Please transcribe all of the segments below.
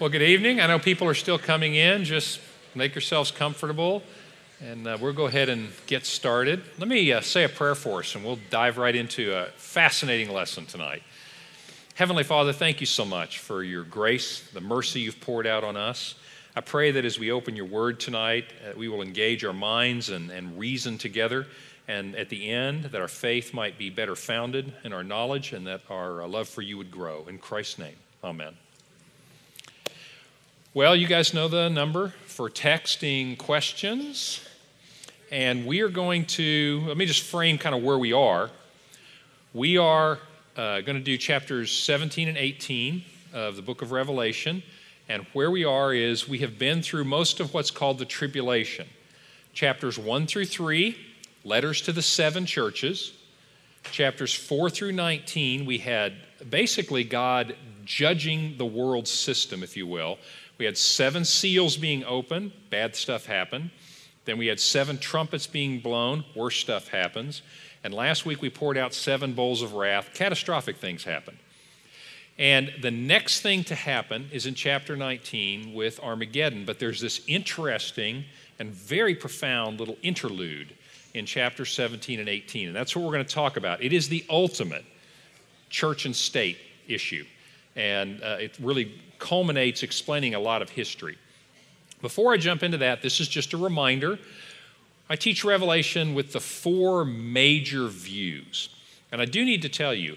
Well, good evening. I know people are still coming in. Just make yourselves comfortable, and uh, we'll go ahead and get started. Let me uh, say a prayer for us, and we'll dive right into a fascinating lesson tonight. Heavenly Father, thank you so much for your grace, the mercy you've poured out on us. I pray that as we open your word tonight, uh, we will engage our minds and, and reason together. And at the end, that our faith might be better founded in our knowledge and that our uh, love for you would grow. In Christ's name, amen. Well, you guys know the number for texting questions. And we are going to, let me just frame kind of where we are. We are uh, going to do chapters 17 and 18 of the book of Revelation. And where we are is we have been through most of what's called the tribulation. Chapters 1 through 3, letters to the seven churches. Chapters 4 through 19, we had basically God judging the world system, if you will. We had seven seals being opened, bad stuff happened. Then we had seven trumpets being blown, worse stuff happens. And last week we poured out seven bowls of wrath, catastrophic things happen. And the next thing to happen is in chapter 19 with Armageddon, but there's this interesting and very profound little interlude in chapter 17 and 18. And that's what we're going to talk about. It is the ultimate church and state issue. And uh, it really culminates explaining a lot of history. Before I jump into that, this is just a reminder. I teach Revelation with the four major views. And I do need to tell you,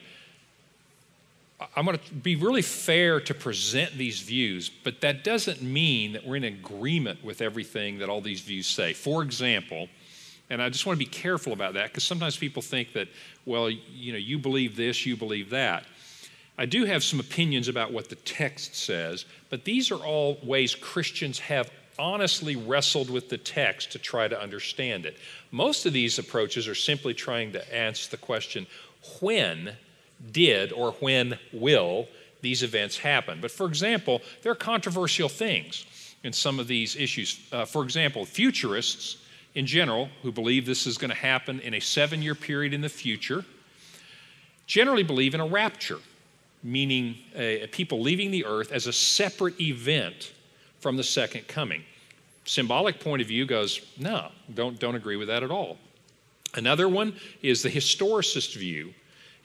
I'm going to be really fair to present these views, but that doesn't mean that we're in agreement with everything that all these views say. For example, and I just want to be careful about that because sometimes people think that, well, you know, you believe this, you believe that. I do have some opinions about what the text says, but these are all ways Christians have honestly wrestled with the text to try to understand it. Most of these approaches are simply trying to answer the question when did or when will these events happen? But for example, there are controversial things in some of these issues. Uh, for example, futurists in general, who believe this is going to happen in a seven year period in the future, generally believe in a rapture meaning uh, people leaving the earth as a separate event from the second coming. Symbolic point of view goes, no, don't, don't agree with that at all. Another one is the historicist view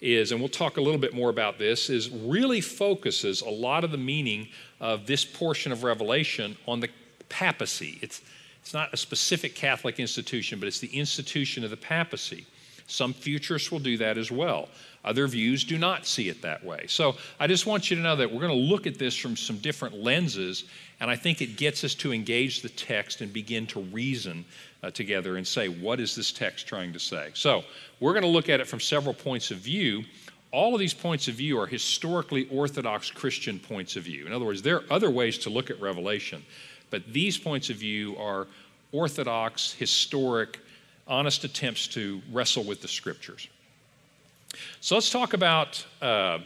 is, and we'll talk a little bit more about this, is really focuses a lot of the meaning of this portion of Revelation on the papacy. It's, it's not a specific Catholic institution, but it's the institution of the papacy. Some futurists will do that as well. Other views do not see it that way. So I just want you to know that we're going to look at this from some different lenses, and I think it gets us to engage the text and begin to reason uh, together and say, what is this text trying to say? So we're going to look at it from several points of view. All of these points of view are historically orthodox Christian points of view. In other words, there are other ways to look at Revelation, but these points of view are orthodox, historic, honest attempts to wrestle with the scriptures. So let's talk about uh,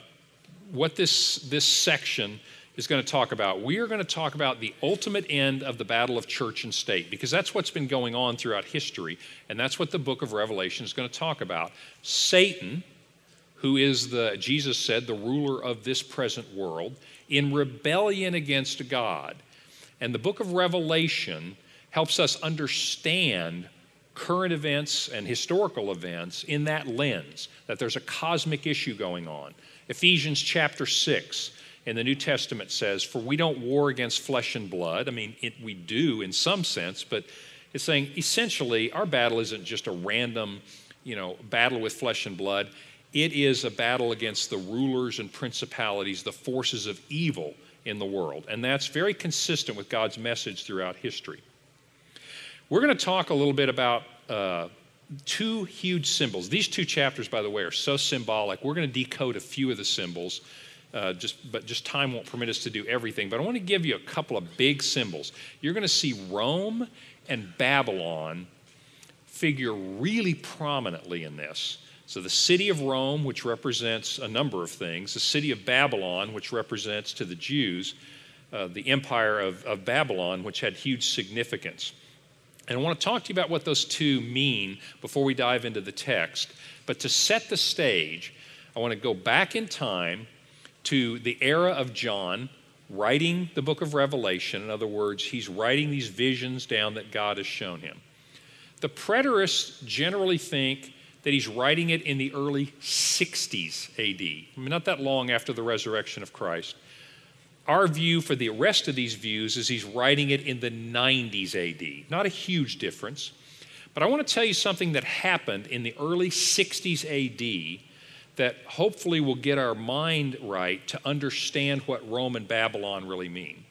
what this, this section is going to talk about. We are going to talk about the ultimate end of the battle of church and state because that's what's been going on throughout history, and that's what the book of Revelation is going to talk about. Satan, who is the, Jesus said, the ruler of this present world, in rebellion against God. And the book of Revelation helps us understand current events and historical events in that lens, that there's a cosmic issue going on. Ephesians chapter 6 in the New Testament says, For we don't war against flesh and blood. I mean, it, we do in some sense, but it's saying essentially our battle isn't just a random, you know, battle with flesh and blood. It is a battle against the rulers and principalities, the forces of evil in the world. And that's very consistent with God's message throughout history. We're going to talk a little bit about uh, two huge symbols. These two chapters, by the way, are so symbolic. We're going to decode a few of the symbols, uh, just, but just time won't permit us to do everything. But I want to give you a couple of big symbols. You're going to see Rome and Babylon figure really prominently in this. So, the city of Rome, which represents a number of things, the city of Babylon, which represents to the Jews uh, the empire of, of Babylon, which had huge significance. And I want to talk to you about what those two mean before we dive into the text. But to set the stage, I want to go back in time to the era of John writing the book of Revelation. In other words, he's writing these visions down that God has shown him. The preterists generally think that he's writing it in the early 60s AD, I mean, not that long after the resurrection of Christ. Our view for the rest of these views is he's writing it in the 90s AD. Not a huge difference. But I want to tell you something that happened in the early 60s AD that hopefully will get our mind right to understand what Rome and Babylon really mean.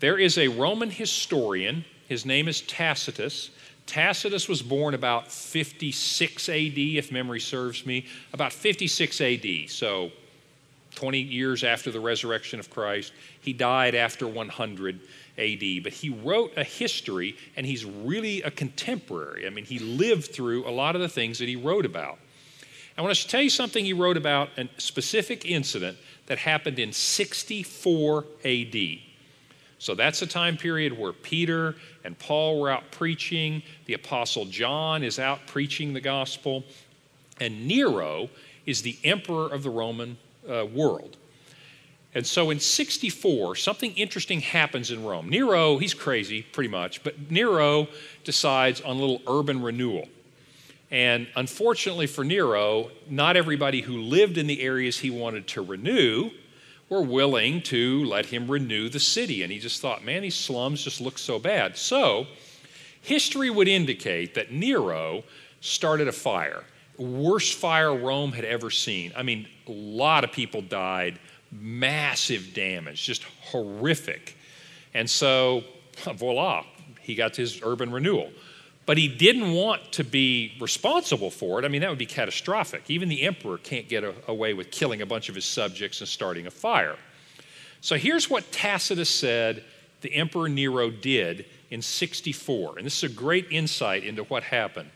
There is a Roman historian, his name is Tacitus. Tacitus was born about 56 AD, if memory serves me, about 56 AD, so 20 years after the resurrection of Christ. He died after 100 AD, but he wrote a history and he's really a contemporary. I mean, he lived through a lot of the things that he wrote about. I want to tell you something he wrote about a specific incident that happened in 64 AD. So that's a time period where Peter and Paul were out preaching, the Apostle John is out preaching the gospel, and Nero is the emperor of the Roman uh, world. And so in 64, something interesting happens in Rome. Nero, he's crazy pretty much, but Nero decides on a little urban renewal. And unfortunately for Nero, not everybody who lived in the areas he wanted to renew were willing to let him renew the city. And he just thought, man, these slums just look so bad. So history would indicate that Nero started a fire. Worst fire Rome had ever seen. I mean, a lot of people died massive damage, just horrific. And so, voila, he got his urban renewal. But he didn't want to be responsible for it. I mean, that would be catastrophic. Even the emperor can't get a, away with killing a bunch of his subjects and starting a fire. So here's what Tacitus said the Emperor Nero did in 64. And this is a great insight into what happened.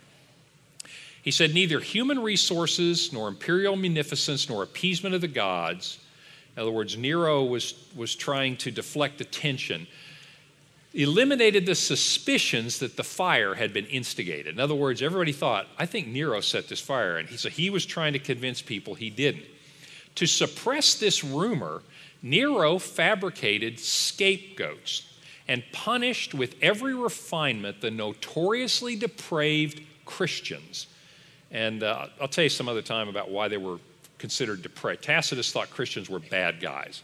He said, Neither human resources, nor imperial munificence, nor appeasement of the gods in other words, Nero was, was trying to deflect attention, eliminated the suspicions that the fire had been instigated. In other words, everybody thought, I think Nero set this fire. And he, so he was trying to convince people he didn't. To suppress this rumor, Nero fabricated scapegoats and punished with every refinement the notoriously depraved Christians. And uh, I'll tell you some other time about why they were considered depraved. Tacitus thought Christians were bad guys.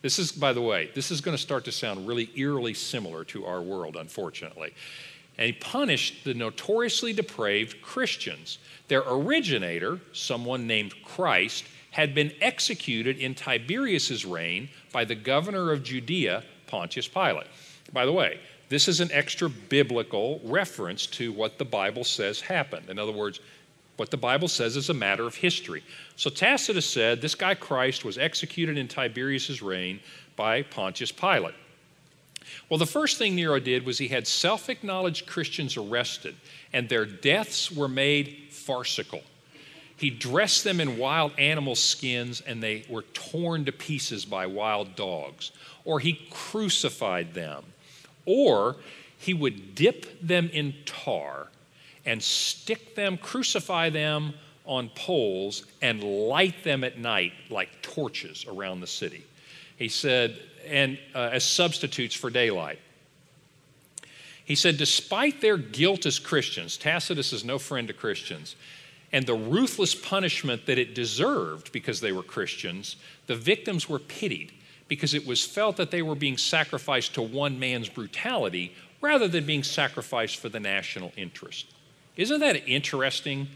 This is, by the way, this is going to start to sound really eerily similar to our world, unfortunately. And he punished the notoriously depraved Christians. Their originator, someone named Christ, had been executed in Tiberius's reign by the governor of Judea, Pontius Pilate. By the way, this is an extra biblical reference to what the Bible says happened. In other words, what the Bible says is a matter of history. So Tacitus said this guy Christ was executed in Tiberius's reign by Pontius Pilate. Well, the first thing Nero did was he had self acknowledged Christians arrested, and their deaths were made farcical. He dressed them in wild animal skins, and they were torn to pieces by wild dogs. Or he crucified them. Or he would dip them in tar and stick them, crucify them on poles, and light them at night like torches around the city. He said, and uh, as substitutes for daylight. He said, despite their guilt as Christians, Tacitus is no friend to Christians, and the ruthless punishment that it deserved because they were Christians, the victims were pitied because it was felt that they were being sacrificed to one man's brutality rather than being sacrificed for the national interest. Isn't that interesting?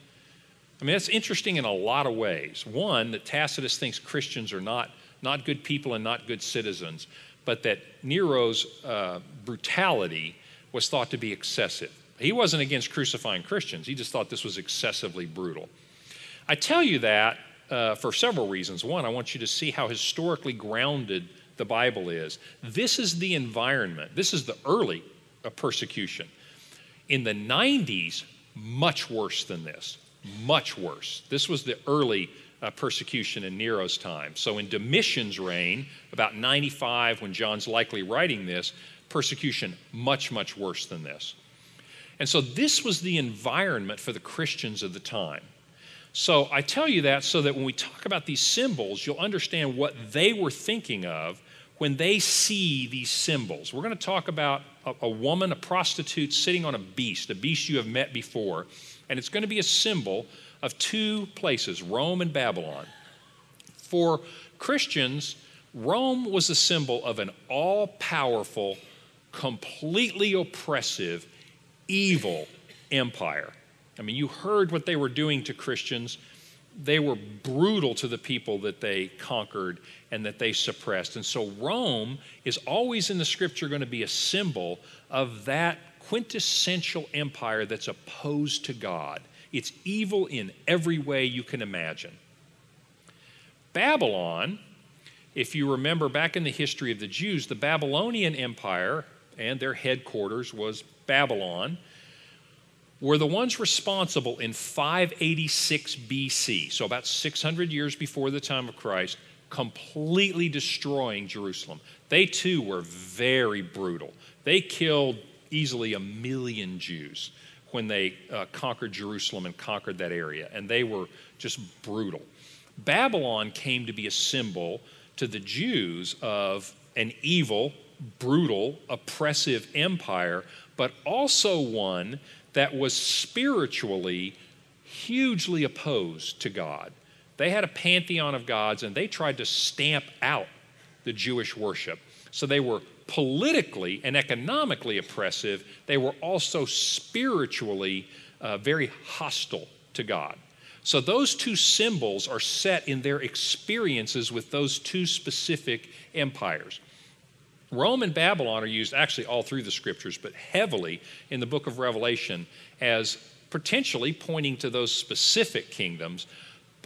I mean, that's interesting in a lot of ways. One, that Tacitus thinks Christians are not, not good people and not good citizens, but that Nero's uh, brutality was thought to be excessive. He wasn't against crucifying Christians, he just thought this was excessively brutal. I tell you that uh, for several reasons. One, I want you to see how historically grounded the Bible is. This is the environment, this is the early uh, persecution. In the 90s, much worse than this, much worse. This was the early uh, persecution in Nero's time. So in Domitian's reign, about 95, when John's likely writing this, persecution much, much worse than this. And so this was the environment for the Christians of the time. So I tell you that so that when we talk about these symbols, you'll understand what they were thinking of when they see these symbols, we're going to talk about a, a, woman, a prostitute, sitting on a beast, a beast you have met before, and it's going to be a symbol of two places, Rome and Babylon. For Christians, Rome was a symbol of an all powerful, completely oppressive, evil empire. I mean, you heard what they were doing to Christians. They were brutal to the people that they conquered and that they suppressed. And so, Rome is always in the scripture going to be a symbol of that quintessential empire that's opposed to God. It's evil in every way you can imagine. Babylon, if you remember back in the history of the Jews, the Babylonian Empire and their headquarters was Babylon, were the ones responsible in 586 BC, so about 600 years before the time of Christ, completely destroying Jerusalem. They too were very brutal. They killed easily a million Jews when they uh, conquered Jerusalem and conquered that area, and they were just brutal. Babylon came to be a symbol to the Jews of an evil, brutal, oppressive empire, but also one that was spiritually hugely opposed to God. They had a pantheon of gods and they tried to stamp out the Jewish worship. So they were politically and economically oppressive, they were also spiritually uh, very hostile to God. So those two symbols are set in their experiences with those two specific empires. Rome and Babylon are used actually all through the scriptures, but heavily in the book of Revelation as potentially pointing to those specific kingdoms,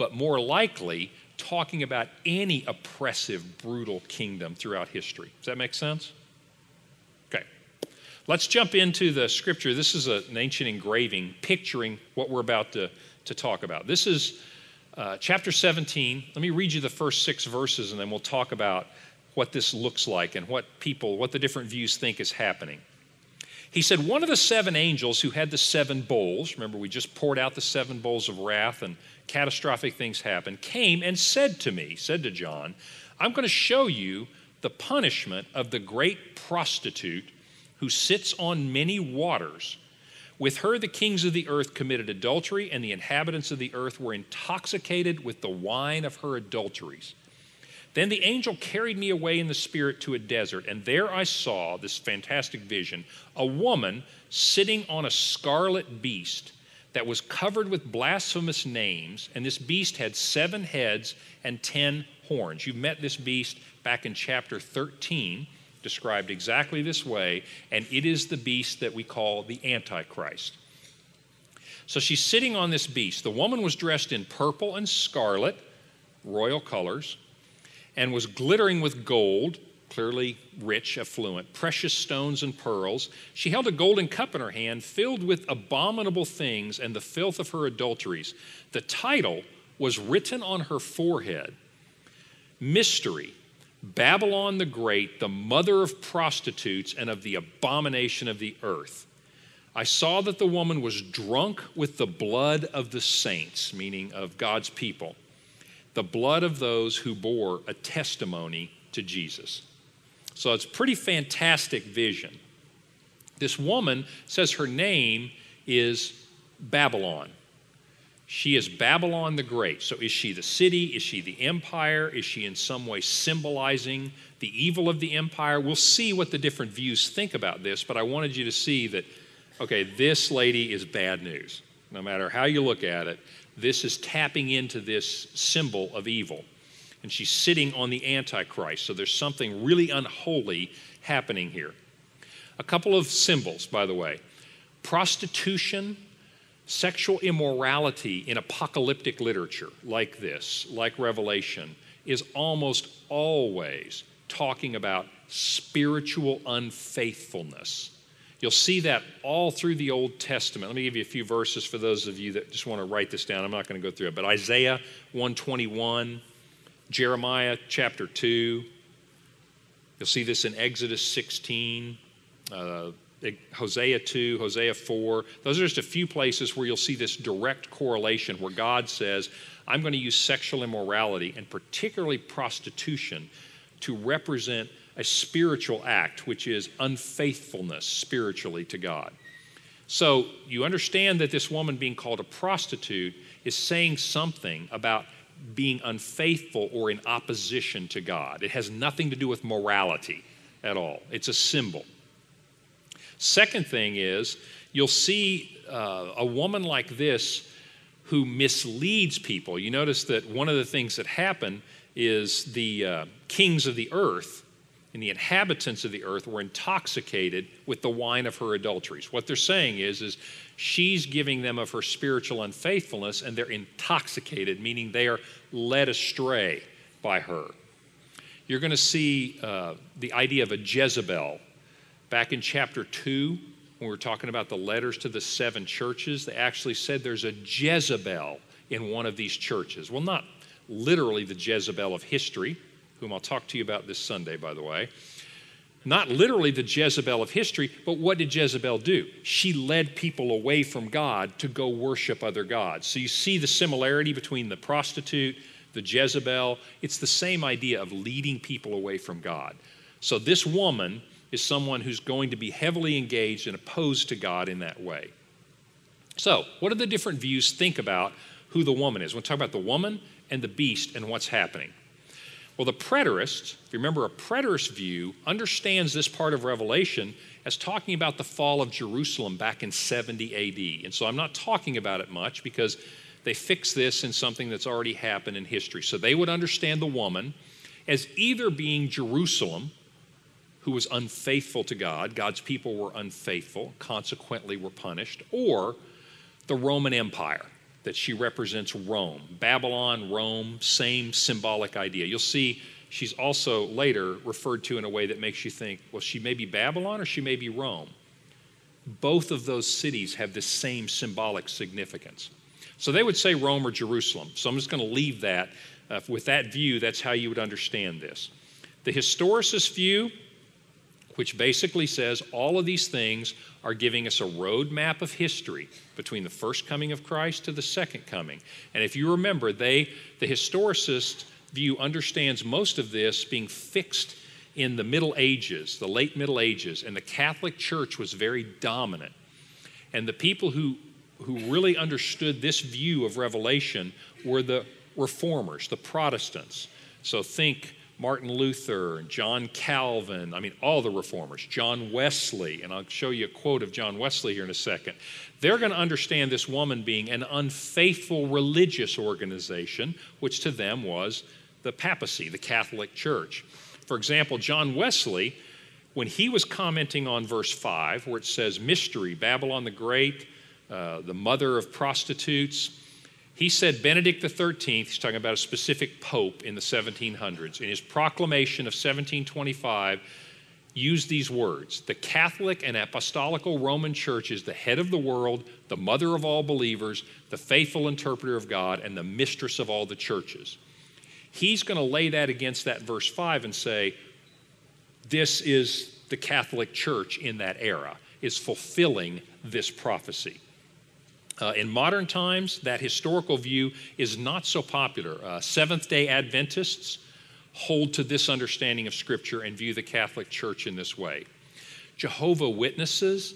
but more likely talking about any oppressive, brutal kingdom throughout history. Does that make sense? Okay. Let's jump into the scripture. This is an ancient engraving picturing what we're about to, to talk about. This is uh, chapter 17. Let me read you the first six verses and then we'll talk about what this looks like and what people, what the different views think is happening. He said, One of the seven angels who had the seven bowls, remember we just poured out the seven bowls of wrath and catastrophic things happened, came and said to me, said to John, I'm going to show you the punishment of the great prostitute who sits on many waters. With her, the kings of the earth committed adultery, and the inhabitants of the earth were intoxicated with the wine of her adulteries. Then the angel carried me away in the spirit to a desert, and there I saw this fantastic vision a woman sitting on a scarlet beast that was covered with blasphemous names, and this beast had seven heads and ten horns. You met this beast back in chapter 13, described exactly this way, and it is the beast that we call the Antichrist. So she's sitting on this beast. The woman was dressed in purple and scarlet, royal colors and was glittering with gold, clearly rich, affluent, precious stones and pearls. She held a golden cup in her hand filled with abominable things and the filth of her adulteries. The title was written on her forehead Mystery, Babylon the Great, the mother of prostitutes and of the abomination of the earth. I saw that the woman was drunk with the blood of the saints, meaning of God's people the blood of those who bore a testimony to Jesus. So it's pretty fantastic vision. This woman says her name is Babylon. She is Babylon the Great. So is she the city? Is she the empire? Is she in some way symbolizing the evil of the empire? We'll see what the different views think about this, but I wanted you to see that, okay, this lady is bad news. No matter how you look at it, this is tapping into this symbol of evil. And she's sitting on the Antichrist. So there's something really unholy happening here. A couple of symbols, by the way prostitution, sexual immorality in apocalyptic literature like this, like Revelation, is almost always talking about spiritual unfaithfulness. You'll see that all through the Old Testament. Let me give you a few verses for those of you that just want to write this down. I'm not going to go through it, but Isaiah 121, Jeremiah chapter 2. You'll see this in Exodus 16, uh, Hosea 2, Hosea 4. Those are just a few places where you'll see this direct correlation where God says, I'm going to use sexual immorality and particularly prostitution to represent a spiritual act, which is unfaithfulness spiritually to God. So you understand that this woman being called a prostitute is saying something about being unfaithful or in opposition to God. It has nothing to do with morality at all, it's a symbol. Second thing is, you'll see uh, a woman like this who misleads people. You notice that one of the things that happen is the uh, kings of the earth and the inhabitants of the earth were intoxicated with the wine of her adulteries. What they're saying is, is she's giving them of her spiritual unfaithfulness, and they're intoxicated, meaning they are led astray by her. You're going to see uh, the idea of a Jezebel. Back in chapter 2, when we were talking about the letters to the seven churches, they actually said there's a Jezebel in one of these churches. Well, not literally the Jezebel of history, whom I'll talk to you about this Sunday, by the way. Not literally the Jezebel of history, but what did Jezebel do? She led people away from God to go worship other gods. So you see the similarity between the prostitute, the Jezebel. It's the same idea of leading people away from God. So this woman is someone who's going to be heavily engaged and opposed to God in that way. So, what do the different views think about who the woman is? We'll talk about the woman and the beast and what's happening. Well, the preterist, if you remember, a preterist view understands this part of Revelation as talking about the fall of Jerusalem back in 70 AD. And so I'm not talking about it much because they fix this in something that's already happened in history. So they would understand the woman as either being Jerusalem, who was unfaithful to God, God's people were unfaithful, consequently were punished, or the Roman Empire that she represents Rome. Babylon, Rome, same symbolic idea. You'll see she's also later referred to in a way that makes you think, well, she may be Babylon or she may be Rome. Both of those cities have the same symbolic significance. So they would say Rome or Jerusalem. So I'm just going to leave that. Uh, with that view, that's how you would understand this. The historicist view, which basically says all of these things are giving us a roadmap of history between the first coming of Christ to the second coming. And if you remember, they, the historicist view understands most of this being fixed in the Middle Ages, the late Middle Ages, and the Catholic Church was very dominant. And the people who, who really understood this view of Revelation were the reformers, the Protestants. So think Martin Luther, John Calvin, I mean, all the reformers, John Wesley, and I'll show you a quote of John Wesley here in a second. They're going to understand this woman being an unfaithful religious organization, which to them was the papacy, the Catholic Church. For example, John Wesley, when he was commenting on verse 5, where it says, Mystery, Babylon the Great, uh, the mother of prostitutes, he said Benedict XIII, he's talking about a specific pope in the 1700s, in his proclamation of 1725, used these words The Catholic and Apostolical Roman Church is the head of the world, the mother of all believers, the faithful interpreter of God, and the mistress of all the churches. He's going to lay that against that verse 5 and say, This is the Catholic Church in that era, is fulfilling this prophecy. Uh, in modern times, that historical view is not so popular. Uh, Seventh day Adventists hold to this understanding of Scripture and view the Catholic Church in this way. Jehovah Witnesses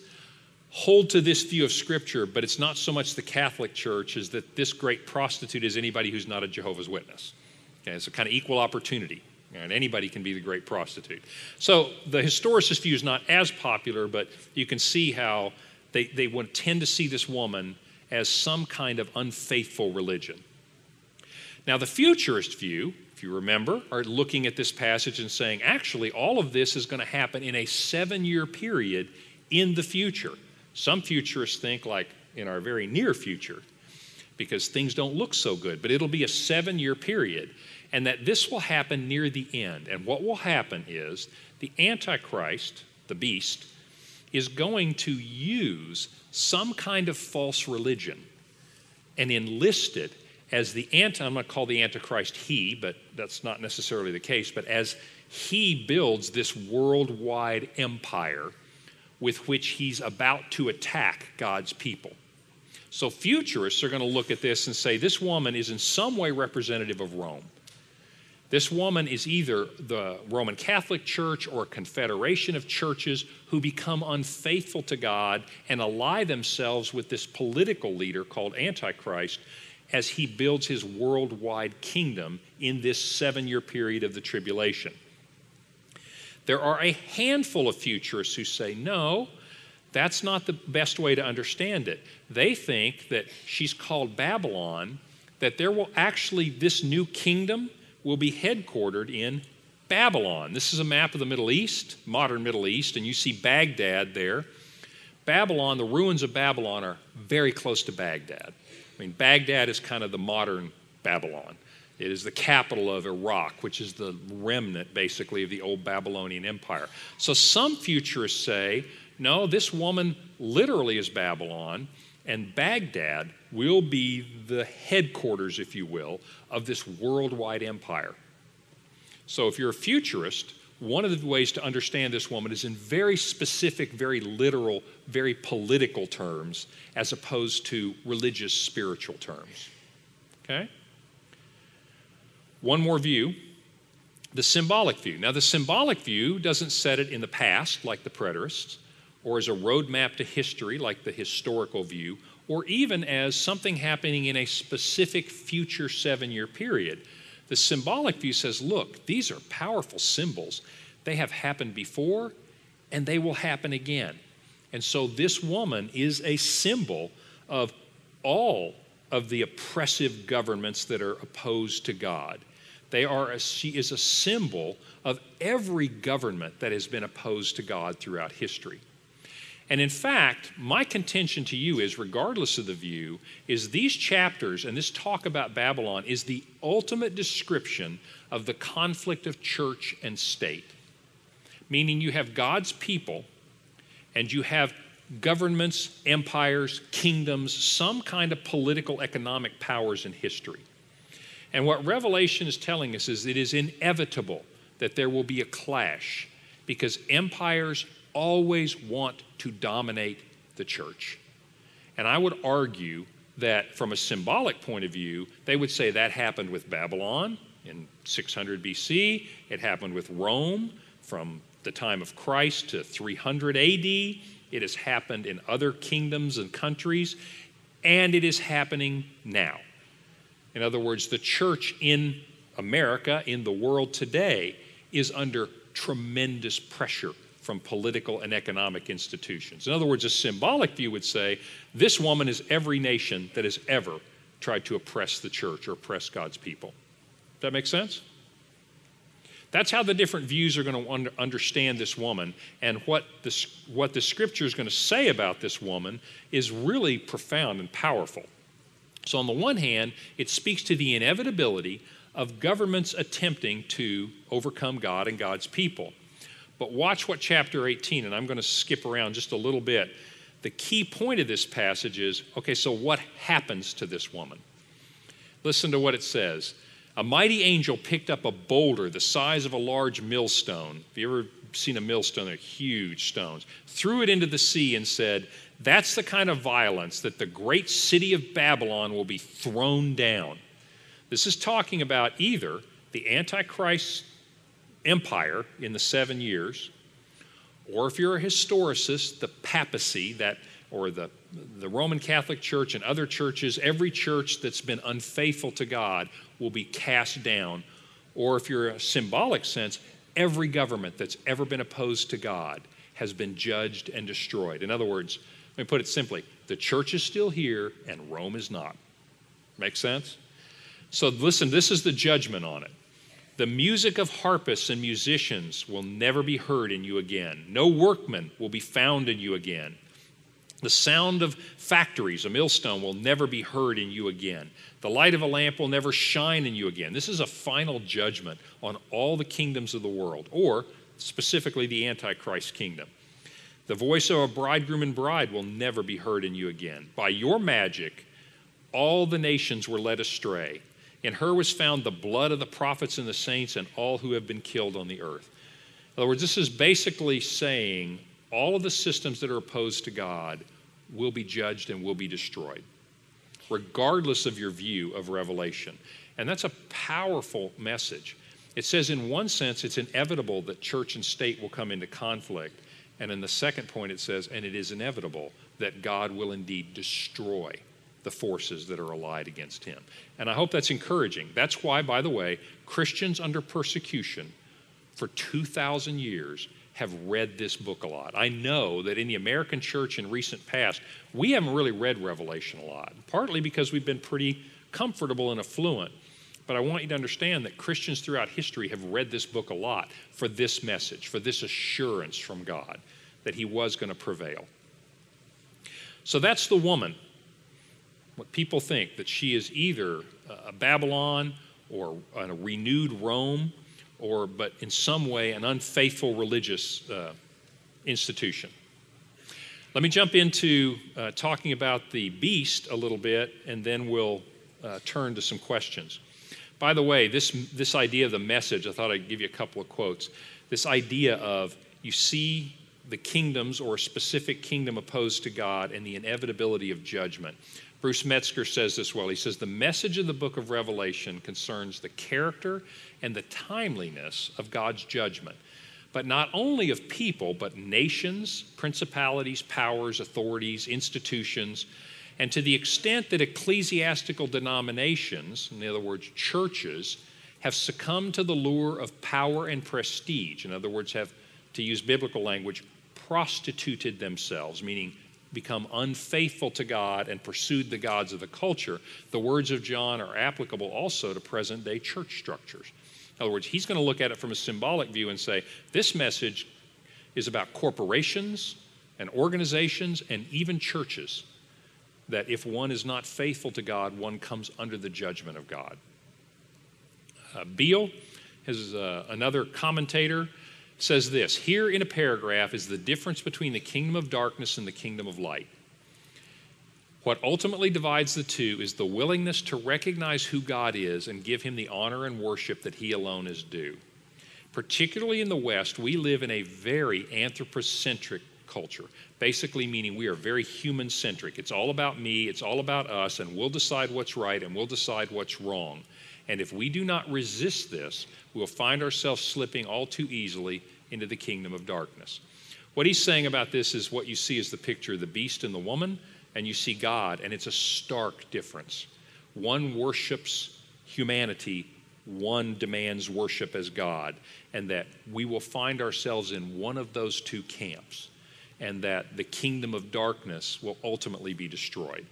hold to this view of Scripture, but it's not so much the Catholic Church as that this great prostitute is anybody who's not a Jehovah's Witness. Okay, it's a kind of equal opportunity. And anybody can be the great prostitute. So the historicist view is not as popular, but you can see how they, they would tend to see this woman as some kind of unfaithful religion. Now, the futurist view, if you remember, are looking at this passage and saying, actually, all of this is going to happen in a seven year period in the future. Some futurists think, like in our very near future, because things don't look so good, but it'll be a seven year period, and that this will happen near the end. And what will happen is the Antichrist, the beast, is going to use some kind of false religion and enlist it as the anti, I'm going to call the Antichrist he, but that's not necessarily the case, but as he builds this worldwide empire with which he's about to attack God's people. So futurists are going to look at this and say this woman is in some way representative of Rome. This woman is either the Roman Catholic Church or a confederation of churches who become unfaithful to God and ally themselves with this political leader called Antichrist as he builds his worldwide kingdom in this seven year period of the tribulation. There are a handful of futurists who say, no, that's not the best way to understand it. They think that she's called Babylon, that there will actually, this new kingdom will be headquartered in Babylon. This is a map of the Middle East, modern Middle East, and you see Baghdad there. Babylon, the ruins of Babylon are very close to Baghdad. I mean, Baghdad is kind of the modern Babylon. It is the capital of Iraq, which is the remnant, basically, of the old Babylonian Empire. So some futurists say, no, this woman literally is Babylon, and Baghdad will be the headquarters, if you will, of this worldwide empire. So if you're a futurist, one of the ways to understand this woman is in very specific, very literal, very political terms, as opposed to religious, spiritual terms. Okay? One more view the symbolic view. Now, the symbolic view doesn't set it in the past, like the preterists, or as a roadmap to history, like the historical view, or even as something happening in a specific future seven year period. The symbolic view says, look, these are powerful symbols. They have happened before and they will happen again. And so this woman is a symbol of all of the oppressive governments that are opposed to God. They are a, she is a symbol of every government that has been opposed to God throughout history. And in fact, my contention to you is, regardless of the view, is these chapters and this talk about Babylon is the ultimate description of the conflict of church and state. Meaning, you have God's people and you have governments, empires, kingdoms, some kind of political, economic powers in history. And what Revelation is telling us is it is inevitable that there will be a clash because empires always want to dominate the church. And I would argue that from a symbolic point of view, they would say that happened with Babylon in 600 BC, it happened with Rome from the time of Christ to 300 AD, it has happened in other kingdoms and countries, and it is happening now. In other words, the church in America, in the world today, is under tremendous pressure from political and economic institutions. In other words, a symbolic view would say this woman is every nation that has ever tried to oppress the church or oppress God's people. Does that make sense? That's how the different views are going to understand this woman. And what the, what the scripture is going to say about this woman is really profound and powerful. So, on the one hand, it speaks to the inevitability of governments attempting to overcome God and God's people. But watch what chapter 18, and I'm going to skip around just a little bit. The key point of this passage is okay, so what happens to this woman? Listen to what it says. A mighty angel picked up a boulder the size of a large millstone. Have you ever seen a millstone? They're huge stones. Threw it into the sea and said, That's the kind of violence that the great city of Babylon will be thrown down. This is talking about either the Antichrist empire in the seven years, or if you're a historicist, the papacy that or the, the Roman Catholic Church and other churches, every church that's been unfaithful to God will be cast down. Or if you're a symbolic sense, every government that's ever been opposed to God has been judged and destroyed. In other words, let me put it simply the church is still here and Rome is not. Make sense? So listen, this is the judgment on it. The music of harpists and musicians will never be heard in you again. No workman will be found in you again. The sound of factories, a millstone, will never be heard in you again. The light of a lamp will never shine in you again. This is a final judgment on all the kingdoms of the world, or specifically the Antichrist kingdom. The voice of a bridegroom and bride will never be heard in you again. By your magic, all the nations were led astray. In her was found the blood of the prophets and the saints and all who have been killed on the earth. In other words, this is basically saying all of the systems that are opposed to God will be judged and will be destroyed, regardless of your view of Revelation. And that's a powerful message. It says, in one sense, it's inevitable that church and state will come into conflict. And in the second point, it says, and it is inevitable that God will indeed destroy the forces that are allied against him. And I hope that's encouraging. That's why, by the way, Christians under persecution for 2,000 years have read this book a lot. I know that in the American church in recent past, we haven't really read Revelation a lot, partly because we've been pretty comfortable and affluent. But I want you to understand that Christians throughout history have read this book a lot for this message, for this assurance from God that He was going to prevail. So that's the woman. What people think that she is either a Babylon or a renewed Rome, or but in some way an unfaithful religious uh, institution. Let me jump into uh, talking about the beast a little bit, and then we'll uh, turn to some questions. By the way, this, this idea of the message, I thought I'd give you a couple of quotes. This idea of you see the kingdoms or a specific kingdom opposed to God and the inevitability of judgment. Bruce Metzger says this well. He says, The message of the book of Revelation concerns the character and the timeliness of God's judgment, but not only of people, but nations, principalities, powers, authorities, institutions, and to the extent that ecclesiastical denominations, in other words, churches, have succumbed to the lure of power and prestige, in other words, have, to use biblical language, prostituted themselves, meaning become unfaithful to God and pursued the gods of the culture, the words of John are applicable also to present day church structures. In other words, he's going to look at it from a symbolic view and say, this message is about corporations and organizations and even churches that if one is not faithful to God, one comes under the judgment of God. Uh, Beale, is uh, another commentator, says this Here in a paragraph is the difference between the kingdom of darkness and the kingdom of light. What ultimately divides the two is the willingness to recognize who God is and give him the honor and worship that he alone is due. Particularly in the West, we live in a very anthropocentric culture, basically meaning we are very human centric. It's all about me, it's all about us, and we'll decide what's right and we'll decide what's wrong. And if we do not resist this, we'll find ourselves slipping all too easily into the kingdom of darkness. What he's saying about this is what you see is the picture of the beast and the woman, and you see God, and it's a stark difference. One worships humanity, one demands worship as God, and that we will find ourselves in one of those two camps and that the kingdom of darkness will ultimately be destroyed.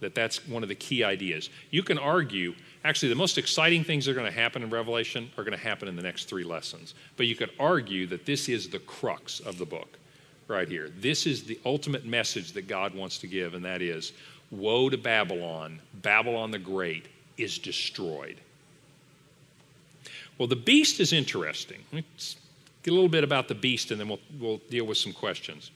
That that's one of the key ideas. You can argue, actually, the most exciting things that are going to happen in Revelation are going to happen in the next three lessons. But you could argue that this is the crux of the book right here. This is the ultimate message that God wants to give, and that is Woe to Babylon! Babylon the Great is destroyed. Well, the beast is interesting. Let's get a little bit about the beast and then we'll, we'll deal with some questions.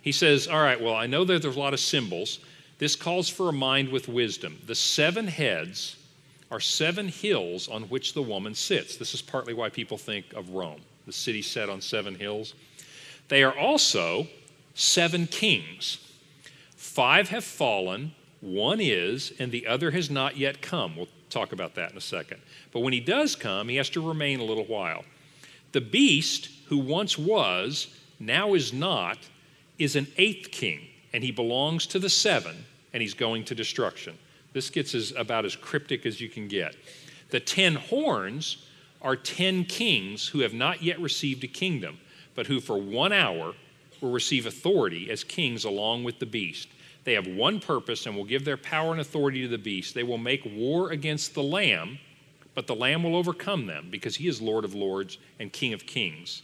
He says, All right, well, I know that there's a lot of symbols. This calls for a mind with wisdom. The seven heads are seven hills on which the woman sits. This is partly why people think of Rome, the city set on seven hills. They are also seven kings. Five have fallen, one is, and the other has not yet come. We'll talk about that in a second. But when he does come, he has to remain a little while. The beast, who once was, now is not, is an eighth king, and he belongs to the seven, and he's going to destruction. This gets as, about as cryptic as you can get. The ten horns are ten kings who have not yet received a kingdom, but who for one hour will receive authority as kings along with the beast. They have one purpose and will give their power and authority to the beast. They will make war against the Lamb but the Lamb will overcome them because he is Lord of lords and King of kings.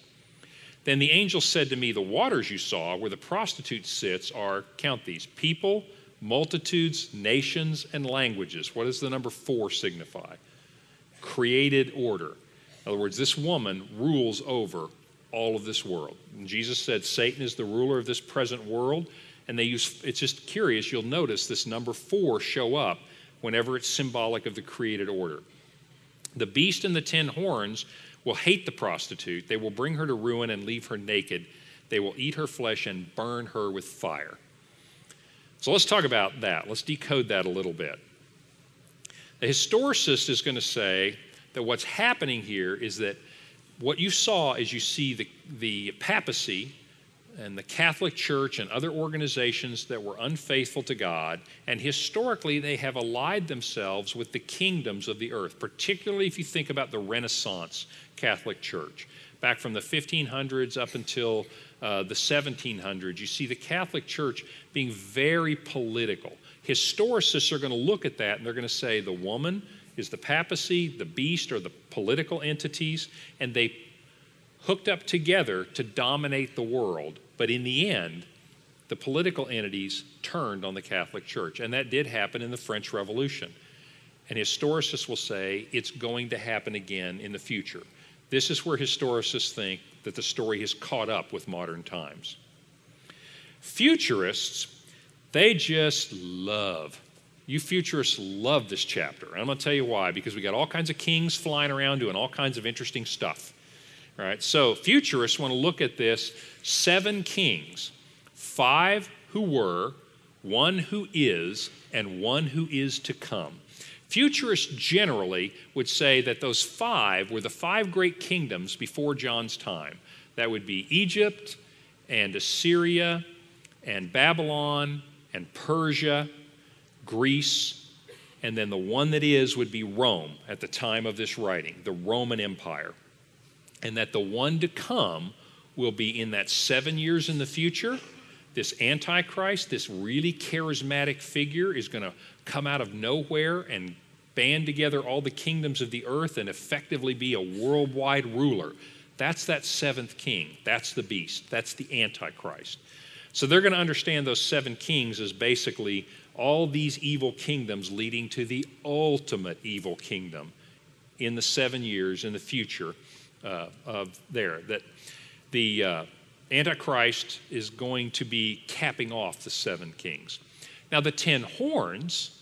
Then the angel said to me, The waters you saw where the prostitute sits are, count these, people, multitudes, nations, and languages. What does the number four signify? Created order. In other words, this woman rules over all of this world. And Jesus said Satan is the ruler of this present world. And they use, it's just curious, you'll notice this number four show up whenever it's symbolic of the created order. The beast and the ten horns will hate the prostitute. They will bring her to ruin and leave her naked. They will eat her flesh and burn her with fire. So let's talk about that. Let's decode that a little bit. The historicist is going to say that what's happening here is that what you saw is you see the, the papacy and the Catholic Church and other organizations that were unfaithful to God, and historically they have allied themselves with the kingdoms of the earth, particularly if you think about the Renaissance Catholic Church. Back from the 1500s up until uh, the 1700s, you see the Catholic Church being very political. Historicists are going to look at that and they're going to say the woman is the papacy, the beast are the political entities, and they hooked up together to dominate the world. But in the end, the political entities turned on the Catholic Church. And that did happen in the French Revolution. And historicists will say it's going to happen again in the future. This is where historicists think that the story has caught up with modern times. Futurists, they just love you futurists love this chapter. And I'm going to tell you why, because we got all kinds of kings flying around doing all kinds of interesting stuff. All right, so futurists want to look at this seven kings, five who were, one who is, and one who is to come. Futurists generally would say that those five were the five great kingdoms before John's time. That would be Egypt and Assyria and Babylon and Persia Greece, and then the one that is would be Rome at the time of this writing, the Roman Empire. And that the one to come will be in that seven years in the future. This Antichrist, this really charismatic figure, is going to come out of nowhere and band together all the kingdoms of the earth and effectively be a worldwide ruler. That's that seventh king. That's the beast. That's the Antichrist. So they're going to understand those seven kings as basically all these evil kingdoms leading to the ultimate evil kingdom in the seven years in the future uh, of there. That the uh, Antichrist is going to be capping off the seven kings. Now, the ten horns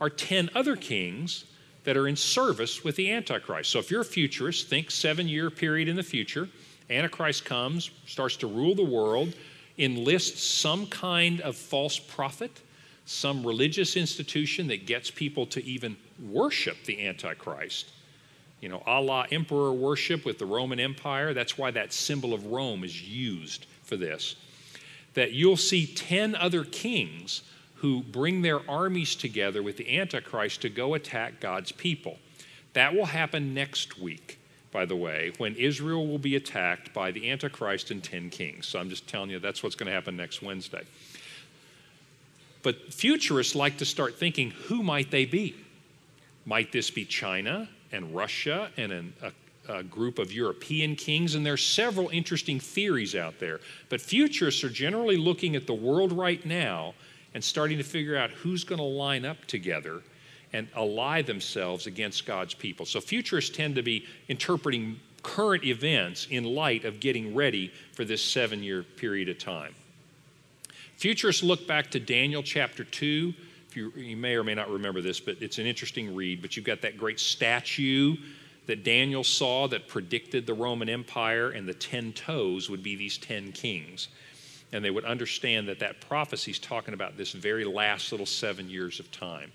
are ten other kings that are in service with the Antichrist. So, if you're a futurist, think seven year period in the future. Antichrist comes, starts to rule the world, enlists some kind of false prophet some religious institution that gets people to even worship the Antichrist. You know, a la emperor worship with the Roman Empire. That's why that symbol of Rome is used for this. That you'll see 10 other kings who bring their armies together with the Antichrist to go attack God's people. That will happen next week, by the way, when Israel will be attacked by the Antichrist and 10 kings. So I'm just telling you that's what's going to happen next Wednesday. But futurists like to start thinking who might they be? Might this be China and Russia and an, a, a group of European kings? And there's several interesting theories out there. But futurists are generally looking at the world right now and starting to figure out who's going to line up together and ally themselves against God's people. So futurists tend to be interpreting current events in light of getting ready for this seven year period of time. Futurists look back to Daniel chapter 2. If You, you, may or may not remember this, but it's an interesting read. But you've got that great statue that Daniel saw that predicted the Roman Empire, and the ten toes would be these ten kings. And they would understand that that prophecy is talking about this very last little seven years of time.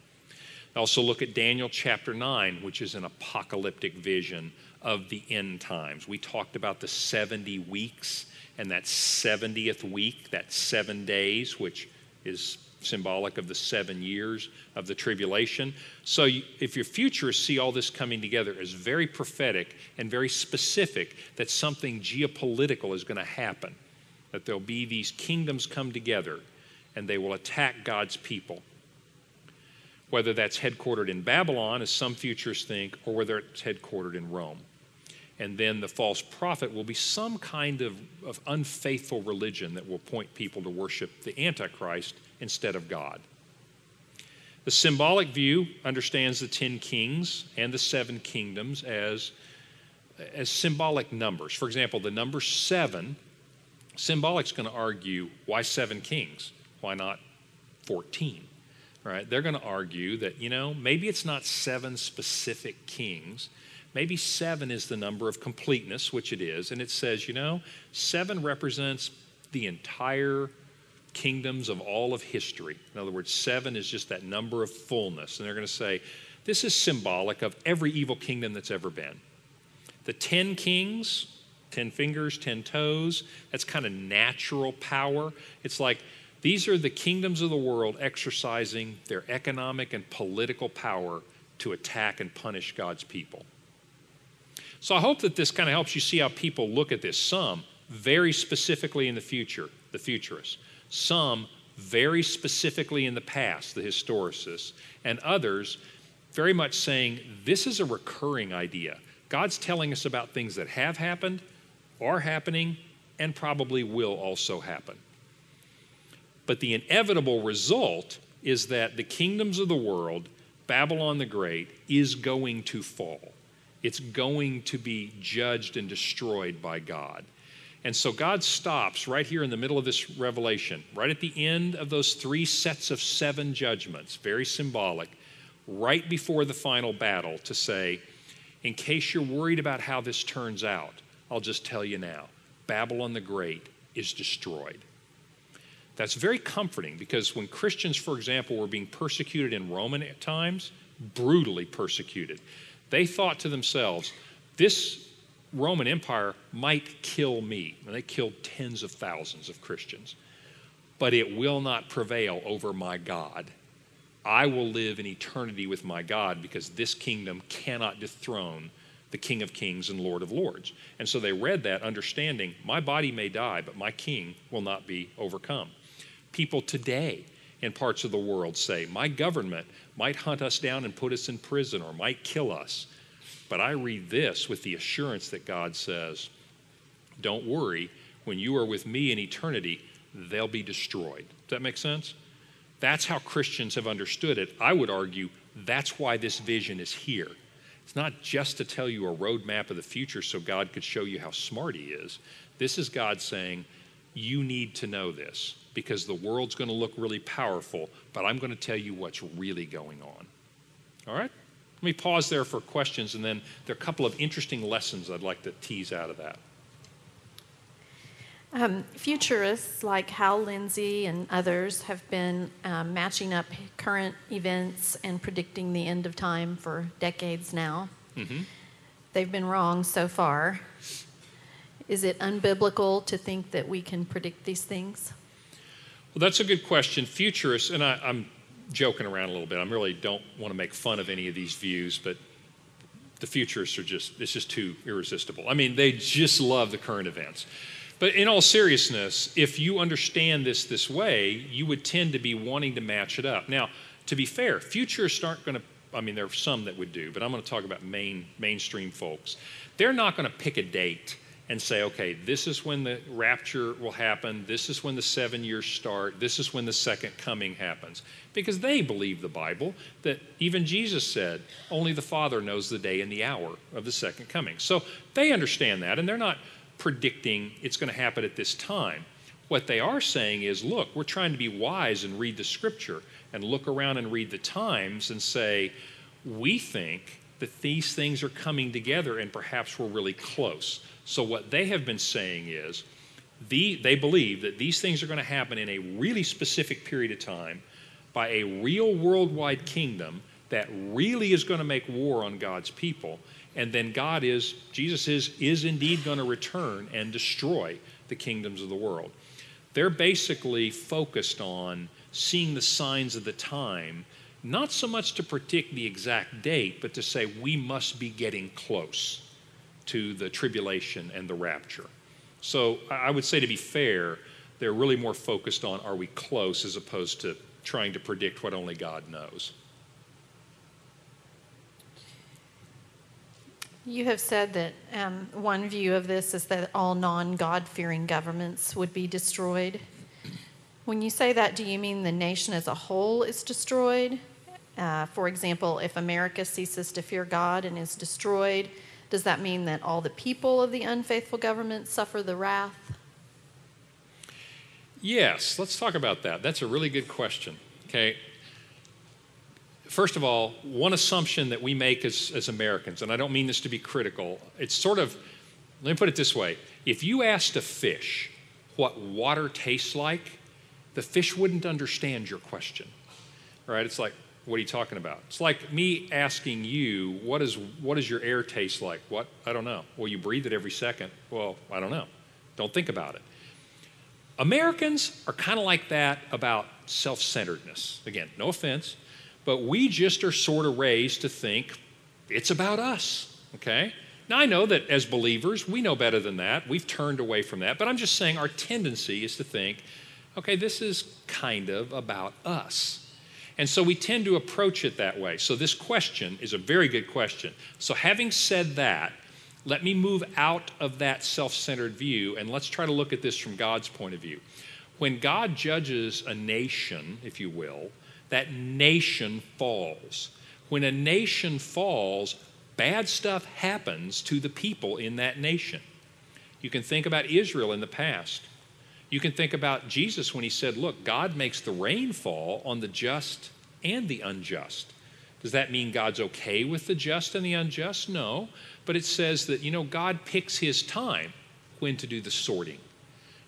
Also, look at Daniel chapter 9, which is an apocalyptic vision of the end times. We talked about the 70 weeks and that 70th week, that seven days, which is symbolic of the seven years of the tribulation. So, you, if your futurists see all this coming together as very prophetic and very specific, that something geopolitical is going to happen, that there'll be these kingdoms come together and they will attack God's people. Whether that's headquartered in Babylon, as some futurists think, or whether it's headquartered in Rome and then the false prophet will be some kind of, of unfaithful religion that will point people to worship the Antichrist instead of God. The symbolic view understands the ten kings and the seven kingdoms as, as symbolic numbers. For example, the number seven, symbolic's going to argue why seven kings? Why not 14? Right? They're going to argue that, you know, maybe it's not seven specific kings Maybe seven is the number of completeness, which it is, and it says, you know, seven represents the entire kingdoms of all of history. In other words, seven is just that number of fullness. And they're going to say This is symbolic of every evil kingdom that's ever been. The 10 kings, 10 fingers, 10 toes, that's kind of natural power. It's like these are the kingdoms of the world exercising their economic and political power to attack and punish God's people. So I hope that this kind of helps you see how people look at this. Some very specifically in the future, the futurists. Some very specifically in the past, the historicists. And others very much saying this is a recurring idea. God's telling us about things that have happened, are happening, and probably will also happen. But the inevitable result is that the kingdoms of the world, Babylon the Great, is going to fall. It's going to be judged and destroyed by God. And so God stops right here in the middle of this revelation, right at the end of those three sets of seven judgments, very symbolic, right before the final battle to say, in case you're worried about how this turns out, I'll just tell you now Babylon the Great is destroyed. That's very comforting because when Christians, for example, were being persecuted in Roman times, brutally persecuted, they thought to themselves, this Roman Empire might kill me. And they killed tens of thousands of Christians. But it will not prevail over my God. I will live in eternity with my God because this kingdom cannot dethrone the King of Kings and Lord of Lords. And so they read that understanding my body may die, but my king will not be overcome. People today in parts of the world say, My government might hunt us down and put us in prison or might kill us. But I read this with the assurance that God says, Don't worry, when you are with me in eternity, they'll be destroyed. Does that make sense? That's how Christians have understood it. I would argue that's why this vision is here. It's not just to tell you a roadmap of the future so God could show you how smart He is. This is God saying, You need to know this because the world's going to look really powerful, but I'm going to tell you what's really going on. All right? Let me pause there for questions, and then there are a couple of interesting lessons I'd like to tease out of that. Um, futurists like Hal Lindsey and others have been um, matching up current events and predicting the end of time for decades now. Mm-hmm. They've been wrong so far. Is it unbiblical to think that we can predict these things? Well, that's a good question. Futurists, and I, am joking around a little bit. I really don't want to make fun of any of these views, but the futurists are just, it's just too irresistible. I mean, they just love the current events. But in all seriousness, if you understand this this way, you would tend to be wanting to match it up. Now, to be fair, futurists aren't going to, I mean, there are some that would do, but I'm going to talk about main, mainstream folks. They're not going to pick a date and say, okay, this is when the rapture will happen, this is when the seven years start, this is when the second coming happens. Because they believe the Bible that even Jesus said, only the Father knows the day and the hour of the second coming. So they understand that, and they're not predicting it's going to happen at this time. What they are saying is, look, we're trying to be wise and read the scripture and look around and read the times and say, we think that these things are coming together and perhaps we're really close. So, what they have been saying is the, they believe that these things are going to happen in a really specific period of time by a real worldwide kingdom that really is going to make war on God's people. And then God is, Jesus is, is indeed going to return and destroy the kingdoms of the world. They're basically focused on seeing the signs of the time, not so much to predict the exact date, but to say we must be getting close to the tribulation and the rapture. So I would say, to be fair, they're really more focused on are we close as opposed to trying to predict what only God knows. You have said that um, one view of this is that all non God fearing governments would be destroyed. When you say that, do you mean the nation as a whole is destroyed? Uh, for example, if America ceases to fear God and is destroyed, does that mean that all the people of the unfaithful government suffer the wrath? Yes, let's talk about that. That's a really good question. Okay. First of all, one assumption that we make as, as Americans, and I don't mean this to be critical, it's sort of, let me put it this way if you asked a fish what water tastes like, the fish wouldn't understand your question. Right? It's like, What are you talking about? It's like me asking you, what, is, what does your air taste like? What? I don't know. Well, you breathe it every second. Well, I don't know. Don't think about it. Americans are kind of like that about self centeredness. Again, no offense, but we just are sort of raised to think it's about us, okay? Now, I know that as believers, we know better than that. We've turned away from that, but I'm just saying our tendency is to think, okay, this is kind of about us. And so we tend to approach it that way. So this question is a very good question. So, having said that, let me move out of that self centered view and let's try to look at this from God's point of view. When God judges a nation, if you will, that nation falls. When a nation falls, bad stuff happens to the people in that nation. You can think about Israel in the past. You can think about Jesus when he said, Look, God makes the rain fall on the just and the unjust. Does that mean God's okay with the just and the unjust? No. But it says that, you know, God picks his time when to do the sorting.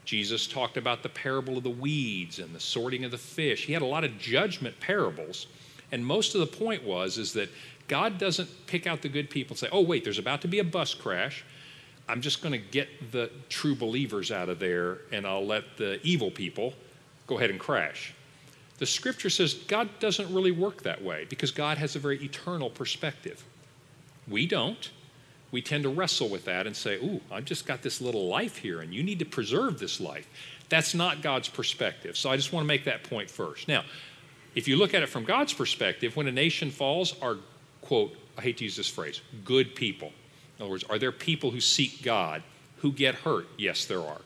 Jesus talked about the parable of the weeds and the sorting of the fish. He had a lot of judgment parables. And most of the point was is that God doesn't pick out the good people and say, oh, wait, there's about to be a bus crash. I'm just going to get the true believers out of there and I'll let the evil people go ahead and crash. The scripture says God doesn't really work that way because God has a very eternal perspective. We don't. We tend to wrestle with that and say, Ooh, I've just got this little life here and you need to preserve this life. That's not God's perspective. So I just want to make that point first. Now, if you look at it from God's perspective, when a nation falls, are, quote, I hate to use this phrase, good people. In other words, are there people who seek God who get hurt? Yes, there are.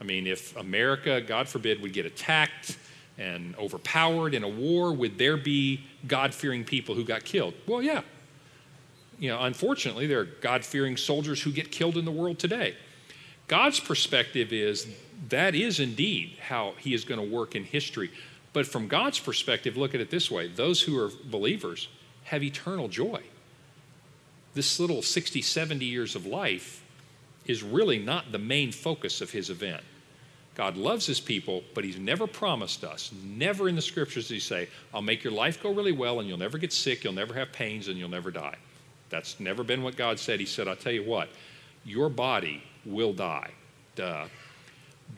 I mean, if America, God forbid, would get attacked, and overpowered in a war, would there be God fearing people who got killed? Well, yeah. You know, unfortunately, there are God fearing soldiers who get killed in the world today. God's perspective is that is indeed how He is going to work in history. But from God's perspective, look at it this way those who are believers have eternal joy. This little 60, 70 years of life is really not the main focus of His event. God loves his people, but he's never promised us, never in the scriptures does he say, I'll make your life go really well and you'll never get sick, you'll never have pains, and you'll never die. That's never been what God said. He said, I'll tell you what, your body will die, duh,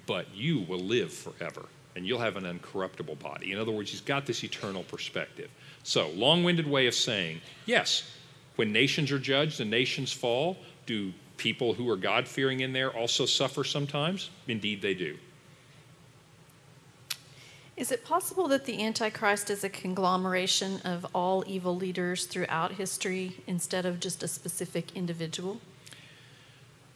but you will live forever and you'll have an uncorruptible body. In other words, he's got this eternal perspective. So, long winded way of saying, yes, when nations are judged and nations fall, do people who are God fearing in there also suffer sometimes? Indeed, they do. Is it possible that the Antichrist is a conglomeration of all evil leaders throughout history instead of just a specific individual?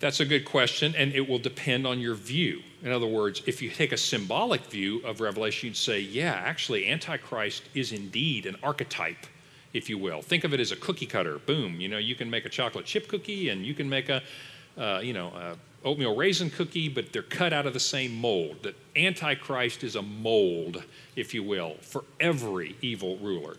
That's a good question, and it will depend on your view. In other words, if you take a symbolic view of Revelation, you'd say, yeah, actually, Antichrist is indeed an archetype, if you will. Think of it as a cookie cutter. Boom, you know, you can make a chocolate chip cookie, and you can make a, uh, you know, a oatmeal raisin cookie, but they're cut out of the same mold. That Antichrist is a mold, if you will, for every evil ruler.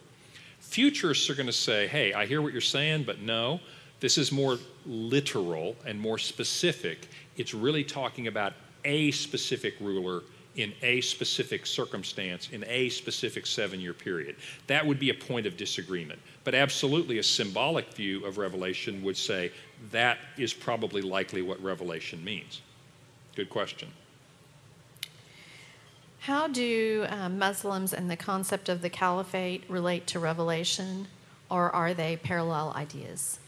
Futurists are going to say, hey, I hear what you're saying, but no, this is more literal and more specific. It's really talking about a specific ruler in a specific circumstance in a specific seven year period. That would be a point of disagreement. But absolutely, a symbolic view of Revelation would say that is probably likely what Revelation means. Good question. How do uh, Muslims and the concept of the caliphate relate to Revelation, or are they parallel ideas?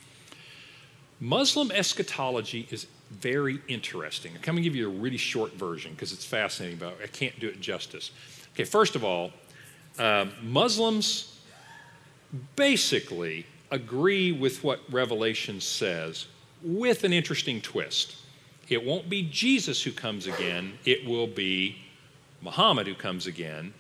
Muslim eschatology is very interesting. I'm going to give you a really short version because it's fascinating, but I can't do it justice. Okay, first of all, uh, Muslims basically agree with what Revelation says with an interesting twist. It won't be Jesus who comes again, it will be Muhammad who comes again.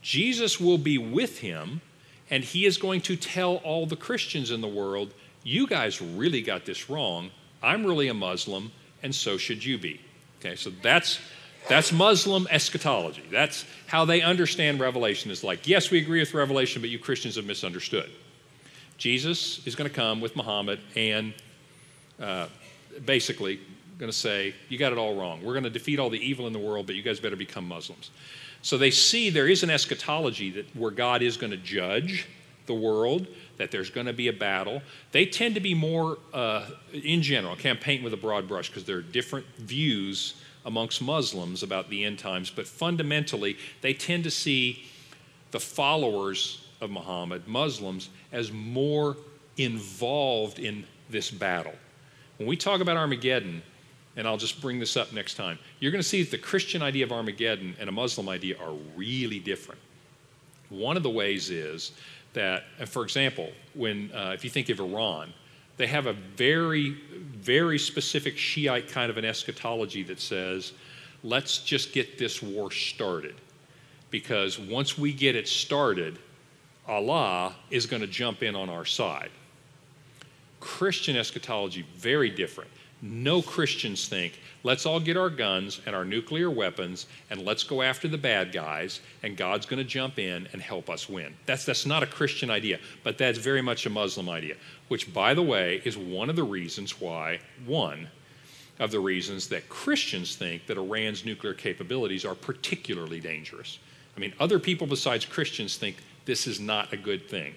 Jesus will be with him, and he is going to tell all the Christians in the world, You guys really got this wrong. I'm really a Muslim, and so should you be. Okay, so that's that's Muslim eschatology. That's how they understand Revelation. Is like, yes, we agree with Revelation, but you Christians have misunderstood. Jesus is going to come with Muhammad and uh, basically going to say, You got it all wrong. We're going to defeat all the evil in the world, but you guys better become Muslims. So they see there is an eschatology that where God is going to judge the world, that there's going to be a battle. They tend to be more, uh, in general, I can't paint with a broad brush because there are different views amongst Muslims about the end times, but fundamentally, they tend to see the followers of Muhammad, Muslims, as more involved in this battle. When we talk about Armageddon, and I'll just bring this up next time, you're going to see that the Christian idea of Armageddon and a Muslim idea are really different. One of the ways is that, for example, when uh, if you think of Iran, they have a very, very specific Shiite kind of an eschatology that says, let's just get this war started. Because once we get it started, Allah is going to jump in on our side. Christian eschatology, very different. No Christians think, let's all get our guns and our nuclear weapons and let's go after the bad guys and God's going to jump in and help us win. That's, that's not a Christian idea, but that's very much a Muslim idea, which, by the way, is one of the reasons why, one of the reasons that Christians think that Iran's nuclear capabilities are particularly dangerous. I mean, other people besides Christians think this is not a good thing.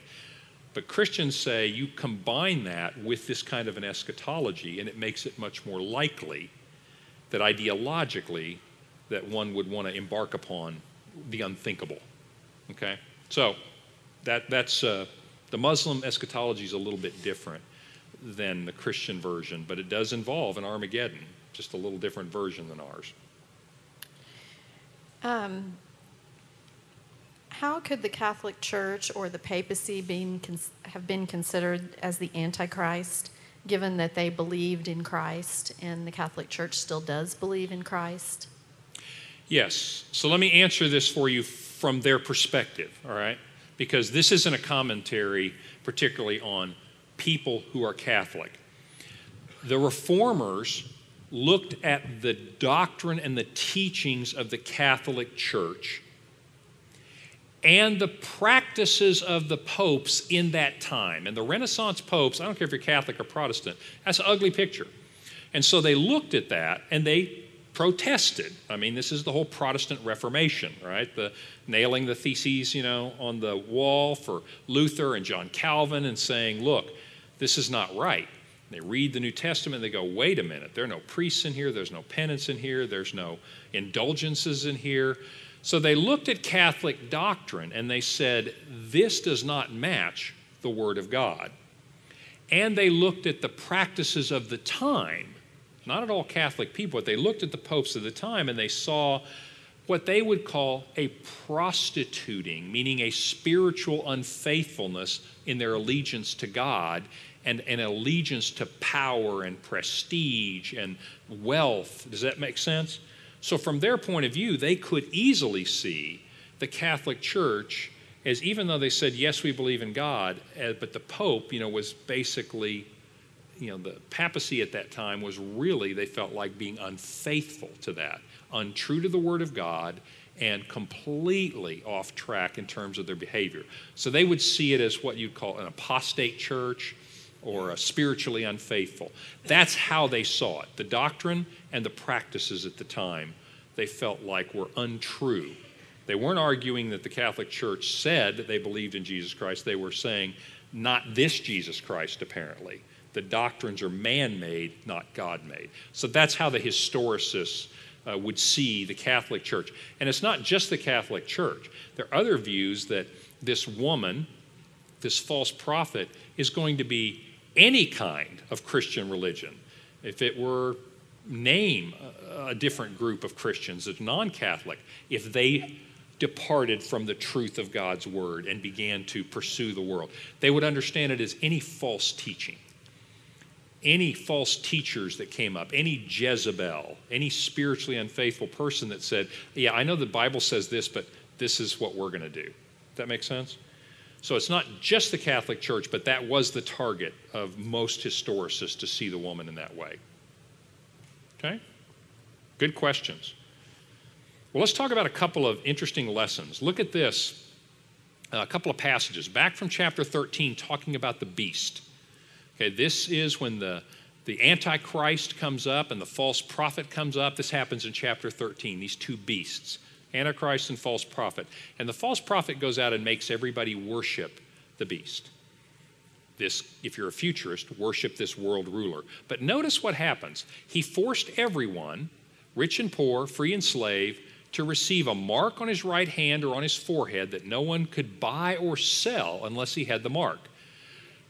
But Christians say you combine that with this kind of an eschatology, and it makes it much more likely that ideologically that one would want to embark upon the unthinkable. Okay, so that that's uh, the Muslim eschatology is a little bit different than the Christian version, but it does involve an Armageddon, just a little different version than ours. Um, how could the Catholic Church or the papacy being, have been considered as the Antichrist, given that they believed in Christ and the Catholic Church still does believe in Christ? Yes. So let me answer this for you from their perspective, all right? Because this isn't a commentary particularly on people who are Catholic. The reformers looked at the doctrine and the teachings of the Catholic Church and the practices of the popes in that time. And the Renaissance popes, I don't care if you're Catholic or Protestant, that's an ugly picture. And so they looked at that and they protested. I mean, this is the whole Protestant Reformation, right? The nailing the theses, you know, on the wall for Luther and John Calvin and saying, look, this is not right. They read the New Testament, they go, wait a minute, there are no priests in here, there's no penance in here, there's no indulgences in here. So they looked at Catholic doctrine and they said, this does not match the Word of God. And they looked at the practices of the time, not at all Catholic people, but they looked at the popes of the time and they saw what they would call a prostituting, meaning a spiritual unfaithfulness in their allegiance to God and an allegiance to power and prestige and wealth. Does that make sense? So, from their point of view, they could easily see the Catholic Church as even though they said, yes, we believe in God, eh, but the Pope, you know, was basically, you know, the papacy at that time was really, they felt like being unfaithful to that, untrue to the Word of God, and completely off track in terms of their behavior. So they would see it as what you'd call an apostate church or spiritually unfaithful. That's how they saw it. The doctrine and the practices at the time they felt like were untrue. They weren't arguing that the Catholic Church said that they believed in Jesus Christ. They were saying, not this Jesus Christ, apparently. The doctrines are man made, not God made. So that's how the historicists uh, would see the Catholic Church. And it's not just the Catholic Church, there are other views that this woman, this false prophet, is going to be any kind of Christian religion. If it were name a, different group of Christians as non Catholic, if they departed from the truth of God's word and began to pursue the world, they would understand it as any false teaching. Any false teachers that came up, any Jezebel, any spiritually unfaithful person that said, Yeah, I know the Bible says this, but this is what we're going to do. That makes sense? So it's not just the Catholic Church, but that was the target of most historicists to see the woman in that way. Okay? Good questions. Well, let's talk about a couple of interesting lessons. Look at this uh, a couple of passages back from chapter 13 talking about the beast. Okay, this is when the the Antichrist comes up and the false prophet comes up. This happens in chapter 13, these two beasts, Antichrist and false prophet. And the false prophet goes out and makes everybody worship the beast. This, if you're a futurist, worship this world ruler. But notice what happens. He forced everyone, rich and poor, free and slave, to receive a mark on his right hand or on his forehead that no one could buy or sell unless he had the mark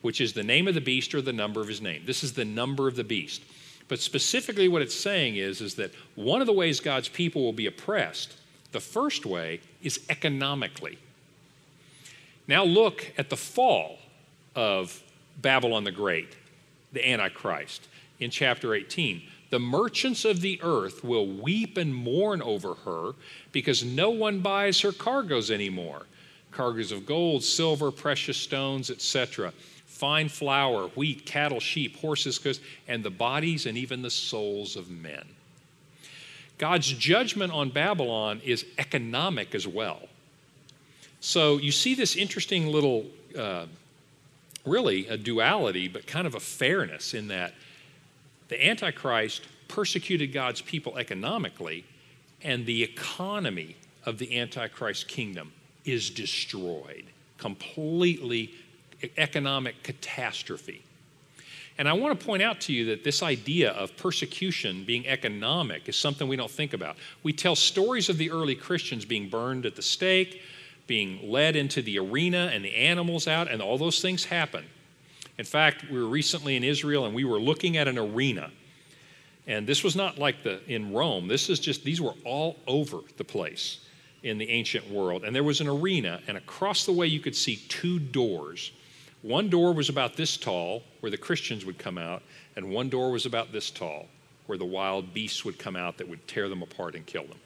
which is the name of the beast or the number of his name. This is the number of the beast. But specifically, what it's saying is, is that one of the ways God's people will be oppressed, the first way is economically. Now, look at the fall of Babylon the Great, the Antichrist, in chapter 18. The merchants of the earth will weep and mourn over her because no one buys her cargoes anymore cargoes of gold, silver, precious stones, etc fine flour, wheat, cattle, sheep, horses, and the bodies and even the souls of men. God's judgment on Babylon is economic as well. So you see this interesting little, uh, really a duality, but kind of a fairness in that the Antichrist persecuted God's people economically, and the economy of the Antichrist kingdom is destroyed, completely economic catastrophe. And I want to point out to you that this idea of persecution being economic is something we don't think about. We tell stories of the early Christians being burned at the stake, being led into the arena, and the animals out, and all those things happen. In fact, we were recently in Israel and we were looking at an arena. And this was not like the in Rome. This is just these were all over the place in the ancient world. And there was an arena, and across the way you could see two doors one door was about this tall, where the Christians would come out, and one door was about this tall, where the wild beasts would come out that would tear them apart and kill them.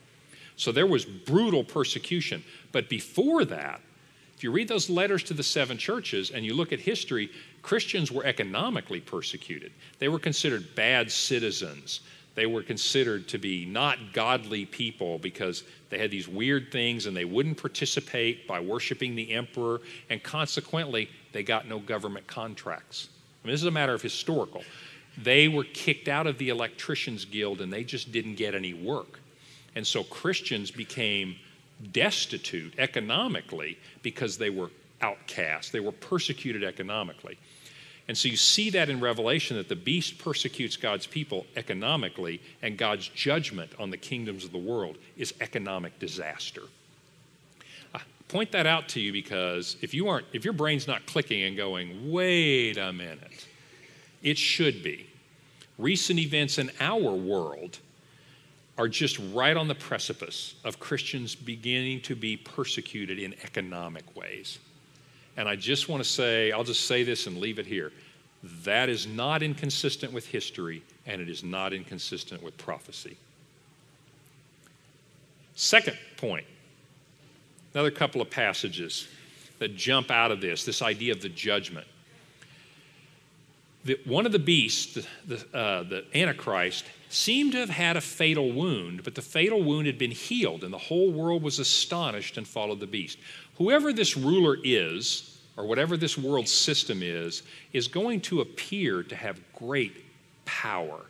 So there was brutal persecution. But before that, if you read those letters to the seven churches and you look at history, Christians were economically persecuted. They were considered bad citizens. They were considered to be not godly people because they had these weird things and they wouldn't participate by worshiping the emperor, and consequently, they got no government contracts. I mean, this is a matter of historical. They were kicked out of the Electricians Guild and they just didn't get any work. And so Christians became destitute economically because they were outcast, they were persecuted economically. And so you see that in Revelation that the beast persecutes God's people economically, and God's judgment on the kingdoms of the world is economic disaster. Point that out to you because if you aren't, if your brain's not clicking and going, wait a minute, it should be. Recent events in our world are just right on the precipice of Christians beginning to be persecuted in economic ways. And I just want to say, I'll just say this and leave it here. That is not inconsistent with history, and it is not inconsistent with prophecy. Second point, another couple of passages that jump out of this this idea of the judgment. The, one of the beasts, the, uh, the Antichrist, seemed to have had a fatal wound, but the fatal wound had been healed, and the whole world was astonished and followed the beast. Whoever this ruler is, or whatever this world system is, is going to appear to have great power,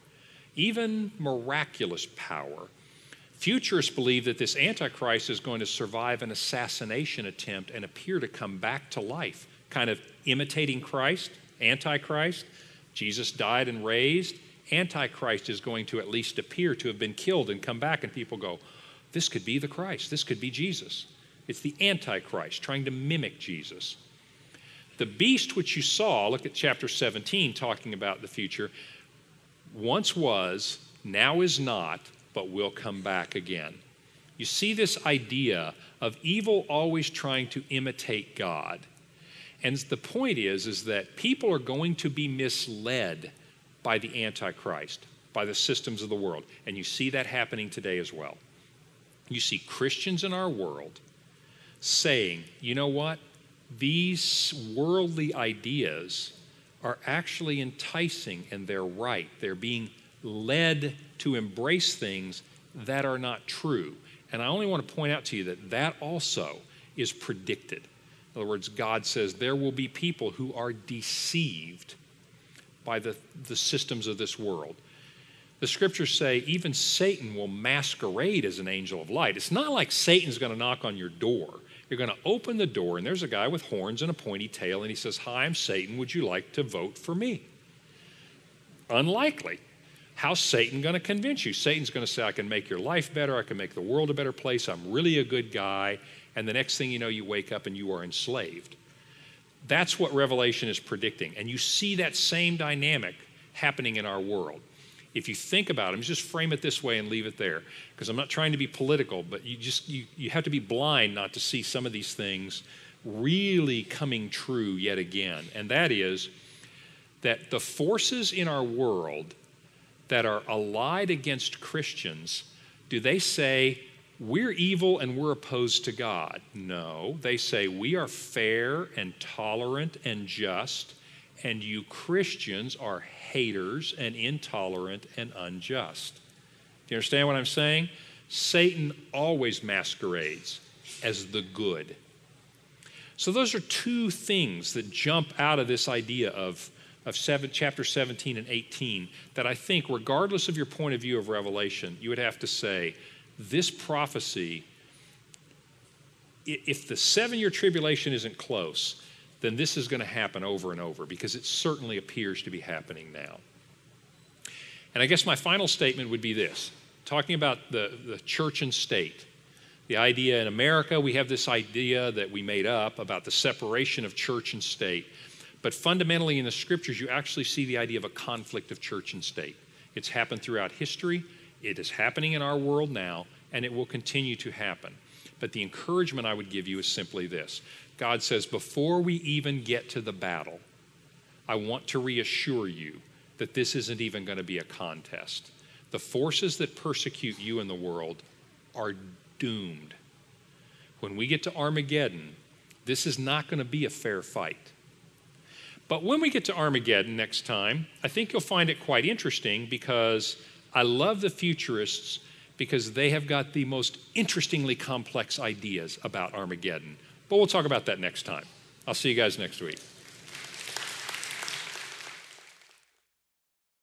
even miraculous power. Futurists believe that this Antichrist is going to survive an assassination attempt and appear to come back to life, kind of imitating Christ, Antichrist. Jesus died and raised. Antichrist is going to at least appear to have been killed and come back, and people go, This could be the Christ. This could be Jesus. It's the Antichrist trying to mimic Jesus. The beast which you saw, look at chapter 17 talking about the future, once was, now is not, but will come back again. You see this idea of evil always trying to imitate God. And the point is is that people are going to be misled by the antichrist, by the systems of the world. And you see that happening today as well. You see Christians in our world saying, you know what? These worldly ideas are actually enticing and they're right. They're being led to embrace things that are not true. And I only want to point out to you that that also is predicted. In other words, God says there will be people who are deceived by the, the systems of this world. The scriptures say even Satan will masquerade as an angel of light. It's not like Satan's going to knock on your door. You're going to open the door, and there's a guy with horns and a pointy tail, and he says, Hi, I'm Satan. Would you like to vote for me? Unlikely. How's Satan going to convince you? Satan's going to say, I can make your life better. I can make the world a better place. I'm really a good guy. And the next thing you know, you wake up and you are enslaved. That's what Revelation is predicting. And you see that same dynamic happening in our world. If you think about it, just frame it this way and leave it there. Because I'm not trying to be political, but you just you, you have to be blind not to see some of these things really coming true yet again. And that is that the forces in our world that are allied against Christians, do they say, we're evil and we're opposed to God? No. They say, we are fair and tolerant and just, and you Christians are haters and intolerant and unjust. Do you understand what I'm saying? Satan always masquerades as the good. So, those are two things that jump out of this idea of of seven, chapter 17 and 18 that I think, regardless of your point of view of Revelation, you would have to say, this prophecy, if the seven year tribulation isn't close, then this is going to happen over and over because it certainly appears to be happening now. And I guess my final statement would be this talking about the, the church and state. The idea in America, we have this idea that we made up about the separation of church and state. But fundamentally, in the scriptures, you actually see the idea of a conflict of church and state. It's happened throughout history, it is happening in our world now, and it will continue to happen. But the encouragement I would give you is simply this God says, before we even get to the battle, I want to reassure you that this isn't even going to be a contest. The forces that persecute you in the world are doomed. When we get to Armageddon, this is not going to be a fair fight. But when we get to Armageddon next time, I think you'll find it quite interesting because I love the futurists because they have got the most interestingly complex ideas about Armageddon. But we'll talk about that next time. I'll see you guys next week.